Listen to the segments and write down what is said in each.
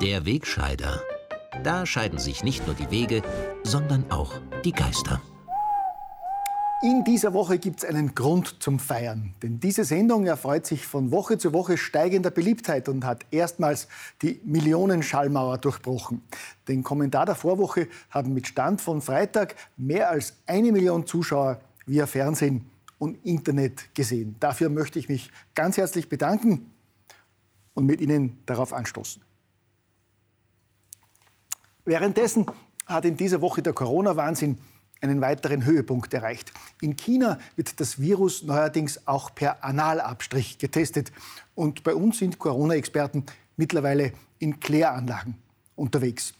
Der Wegscheider. Da scheiden sich nicht nur die Wege, sondern auch die Geister. In dieser Woche gibt es einen Grund zum Feiern. Denn diese Sendung erfreut sich von Woche zu Woche steigender Beliebtheit und hat erstmals die Millionenschallmauer durchbrochen. Den Kommentar der Vorwoche haben mit Stand von Freitag mehr als eine Million Zuschauer via Fernsehen und Internet gesehen. Dafür möchte ich mich ganz herzlich bedanken und mit Ihnen darauf anstoßen. Währenddessen hat in dieser Woche der Corona-Wahnsinn einen weiteren Höhepunkt erreicht. In China wird das Virus neuerdings auch per Analabstrich getestet. Und bei uns sind Corona-Experten mittlerweile in Kläranlagen unterwegs.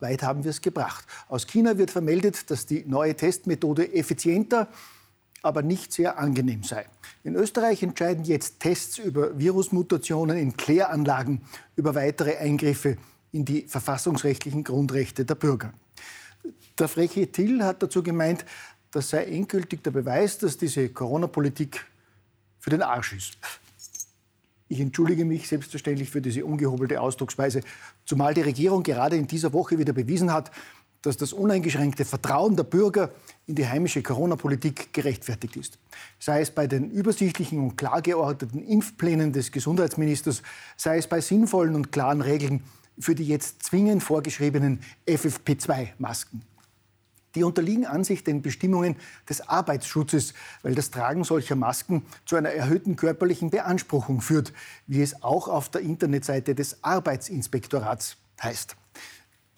Weit haben wir es gebracht. Aus China wird vermeldet, dass die neue Testmethode effizienter, aber nicht sehr angenehm sei. In Österreich entscheiden jetzt Tests über Virusmutationen in Kläranlagen über weitere Eingriffe in die verfassungsrechtlichen Grundrechte der Bürger. Der freche Till hat dazu gemeint, das sei endgültig der Beweis, dass diese Corona-Politik für den Arsch ist. Ich entschuldige mich selbstverständlich für diese ungehobelte Ausdrucksweise, zumal die Regierung gerade in dieser Woche wieder bewiesen hat, dass das uneingeschränkte Vertrauen der Bürger in die heimische Corona-Politik gerechtfertigt ist. Sei es bei den übersichtlichen und klar geordneten Impfplänen des Gesundheitsministers, sei es bei sinnvollen und klaren Regeln für die jetzt zwingend vorgeschriebenen FFP2-Masken. Die unterliegen an sich den Bestimmungen des Arbeitsschutzes, weil das Tragen solcher Masken zu einer erhöhten körperlichen Beanspruchung führt, wie es auch auf der Internetseite des Arbeitsinspektorats heißt.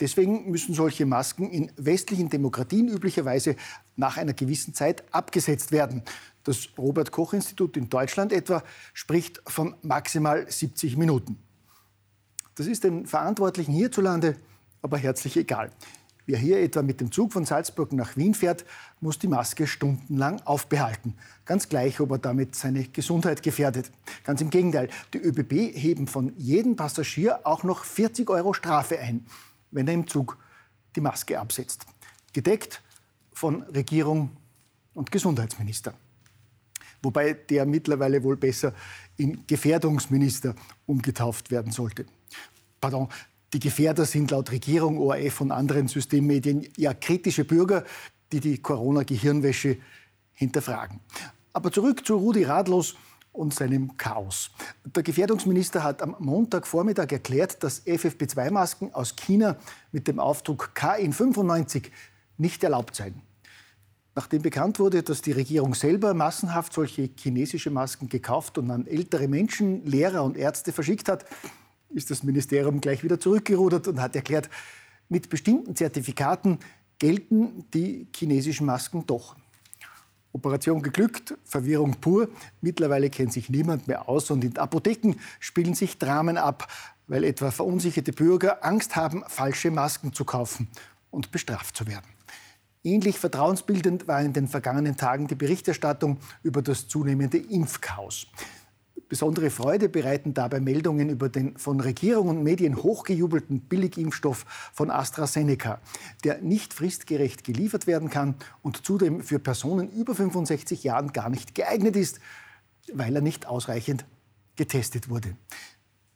Deswegen müssen solche Masken in westlichen Demokratien üblicherweise nach einer gewissen Zeit abgesetzt werden. Das Robert Koch Institut in Deutschland etwa spricht von maximal 70 Minuten. Das ist den Verantwortlichen hierzulande aber herzlich egal. Wer hier etwa mit dem Zug von Salzburg nach Wien fährt, muss die Maske stundenlang aufbehalten. Ganz gleich, ob er damit seine Gesundheit gefährdet. Ganz im Gegenteil, die ÖBB heben von jedem Passagier auch noch 40 Euro Strafe ein, wenn er im Zug die Maske absetzt. Gedeckt von Regierung und Gesundheitsminister. Wobei der mittlerweile wohl besser in Gefährdungsminister umgetauft werden sollte. Pardon, die Gefährder sind laut Regierung, ORF und anderen Systemmedien ja kritische Bürger, die die Corona-Gehirnwäsche hinterfragen. Aber zurück zu Rudi Radlos und seinem Chaos. Der Gefährdungsminister hat am Montagvormittag erklärt, dass FFP2-Masken aus China mit dem Aufdruck KN95 nicht erlaubt seien. Nachdem bekannt wurde, dass die Regierung selber massenhaft solche chinesische Masken gekauft und an ältere Menschen, Lehrer und Ärzte verschickt hat, ist das Ministerium gleich wieder zurückgerudert und hat erklärt, mit bestimmten Zertifikaten gelten die chinesischen Masken doch. Operation geglückt, Verwirrung pur. Mittlerweile kennt sich niemand mehr aus und in Apotheken spielen sich Dramen ab, weil etwa verunsicherte Bürger Angst haben, falsche Masken zu kaufen und bestraft zu werden. Ähnlich vertrauensbildend war in den vergangenen Tagen die Berichterstattung über das zunehmende Impfchaos. Besondere Freude bereiten dabei Meldungen über den von Regierung und Medien hochgejubelten Billigimpfstoff von AstraZeneca, der nicht fristgerecht geliefert werden kann und zudem für Personen über 65 Jahren gar nicht geeignet ist, weil er nicht ausreichend getestet wurde.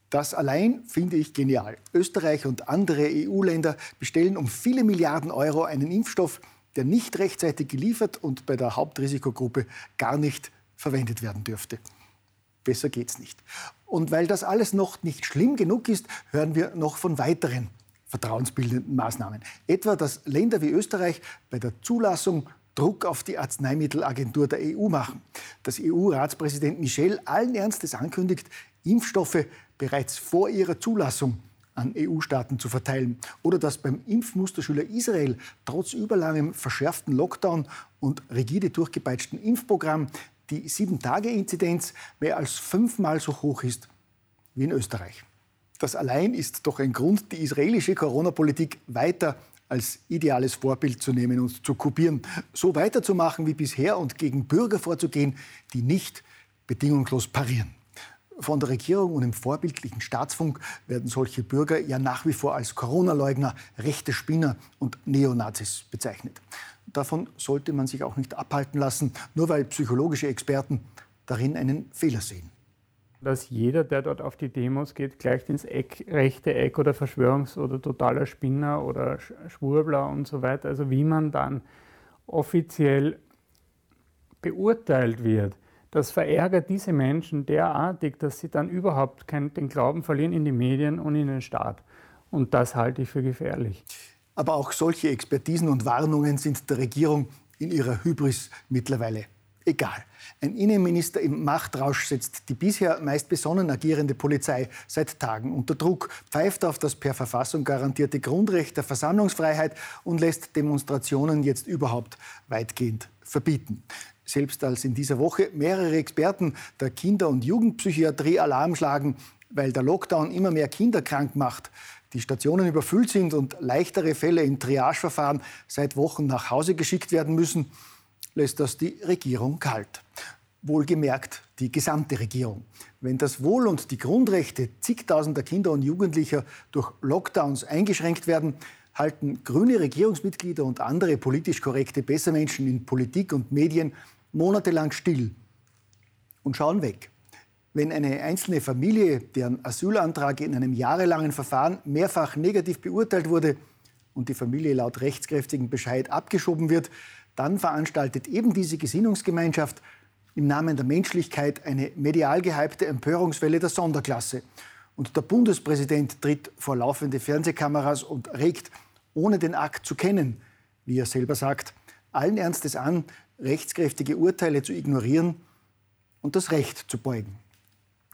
Das allein finde ich genial. Österreich und andere EU-Länder bestellen um viele Milliarden Euro einen Impfstoff, der nicht rechtzeitig geliefert und bei der Hauptrisikogruppe gar nicht verwendet werden dürfte. Besser geht's nicht. Und weil das alles noch nicht schlimm genug ist, hören wir noch von weiteren vertrauensbildenden Maßnahmen. Etwa, dass Länder wie Österreich bei der Zulassung Druck auf die Arzneimittelagentur der EU machen. Dass EU-Ratspräsident Michel allen Ernstes ankündigt, Impfstoffe bereits vor ihrer Zulassung an EU-Staaten zu verteilen. Oder dass beim Impfmusterschüler Israel trotz überlangem verschärften Lockdown und rigide durchgepeitschten Impfprogramm die Sieben-Tage-Inzidenz mehr als fünfmal so hoch ist wie in Österreich. Das allein ist doch ein Grund, die israelische Corona-Politik weiter als ideales Vorbild zu nehmen und zu kopieren, so weiterzumachen wie bisher und gegen Bürger vorzugehen, die nicht bedingungslos parieren. Von der Regierung und im vorbildlichen Staatsfunk werden solche Bürger ja nach wie vor als Corona-Leugner, rechte Spinner und Neonazis bezeichnet. Davon sollte man sich auch nicht abhalten lassen, nur weil psychologische Experten darin einen Fehler sehen. Dass jeder, der dort auf die Demos geht, gleich ins Eck, rechte Eck oder Verschwörungs- oder totaler Spinner oder Schwurbler und so weiter, also wie man dann offiziell beurteilt wird, das verärgert diese Menschen derartig, dass sie dann überhaupt keinen, den Glauben verlieren in die Medien und in den Staat. Und das halte ich für gefährlich. Aber auch solche Expertisen und Warnungen sind der Regierung in ihrer Hybris mittlerweile egal. Ein Innenminister im Machtrausch setzt die bisher meist besonnen agierende Polizei seit Tagen unter Druck, pfeift auf das per Verfassung garantierte Grundrecht der Versammlungsfreiheit und lässt Demonstrationen jetzt überhaupt weitgehend verbieten. Selbst als in dieser Woche mehrere Experten der Kinder- und Jugendpsychiatrie Alarm schlagen, weil der Lockdown immer mehr Kinder krank macht, die Stationen überfüllt sind und leichtere Fälle im Triageverfahren seit Wochen nach Hause geschickt werden müssen, lässt das die Regierung kalt. Wohlgemerkt die gesamte Regierung. Wenn das Wohl und die Grundrechte zigtausender Kinder und Jugendlicher durch Lockdowns eingeschränkt werden, halten grüne Regierungsmitglieder und andere politisch korrekte Bessermenschen in Politik und Medien monatelang still und schauen weg. Wenn eine einzelne Familie, deren Asylantrag in einem jahrelangen Verfahren mehrfach negativ beurteilt wurde und die Familie laut rechtskräftigen Bescheid abgeschoben wird, dann veranstaltet eben diese Gesinnungsgemeinschaft im Namen der Menschlichkeit eine medial gehypte Empörungswelle der Sonderklasse. Und der Bundespräsident tritt vor laufende Fernsehkameras und regt, ohne den Akt zu kennen, wie er selber sagt, allen Ernstes an, rechtskräftige Urteile zu ignorieren und das Recht zu beugen.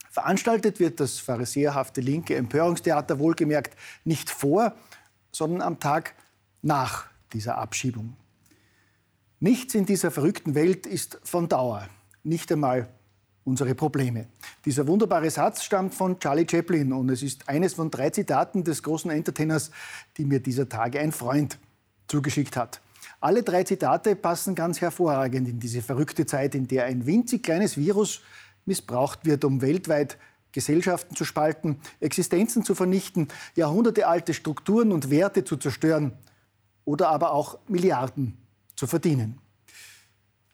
Veranstaltet wird das pharisäerhafte linke Empörungstheater wohlgemerkt nicht vor, sondern am Tag nach dieser Abschiebung. Nichts in dieser verrückten Welt ist von Dauer, nicht einmal unsere Probleme. Dieser wunderbare Satz stammt von Charlie Chaplin und es ist eines von drei Zitaten des großen Entertainers, die mir dieser Tage ein Freund zugeschickt hat. Alle drei Zitate passen ganz hervorragend in diese verrückte Zeit, in der ein winzig kleines Virus missbraucht wird, um weltweit Gesellschaften zu spalten, Existenzen zu vernichten, jahrhundertealte Strukturen und Werte zu zerstören oder aber auch Milliarden zu verdienen.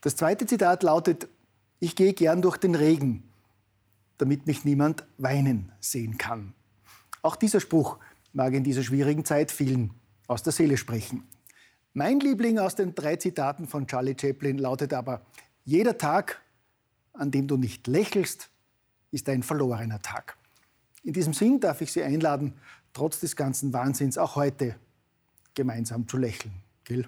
Das zweite Zitat lautet, ich gehe gern durch den Regen, damit mich niemand weinen sehen kann. Auch dieser Spruch mag in dieser schwierigen Zeit vielen aus der Seele sprechen. Mein Liebling aus den drei Zitaten von Charlie Chaplin lautet aber, jeder Tag, an dem du nicht lächelst, ist ein verlorener Tag. In diesem Sinn darf ich Sie einladen, trotz des ganzen Wahnsinns auch heute gemeinsam zu lächeln. Gell?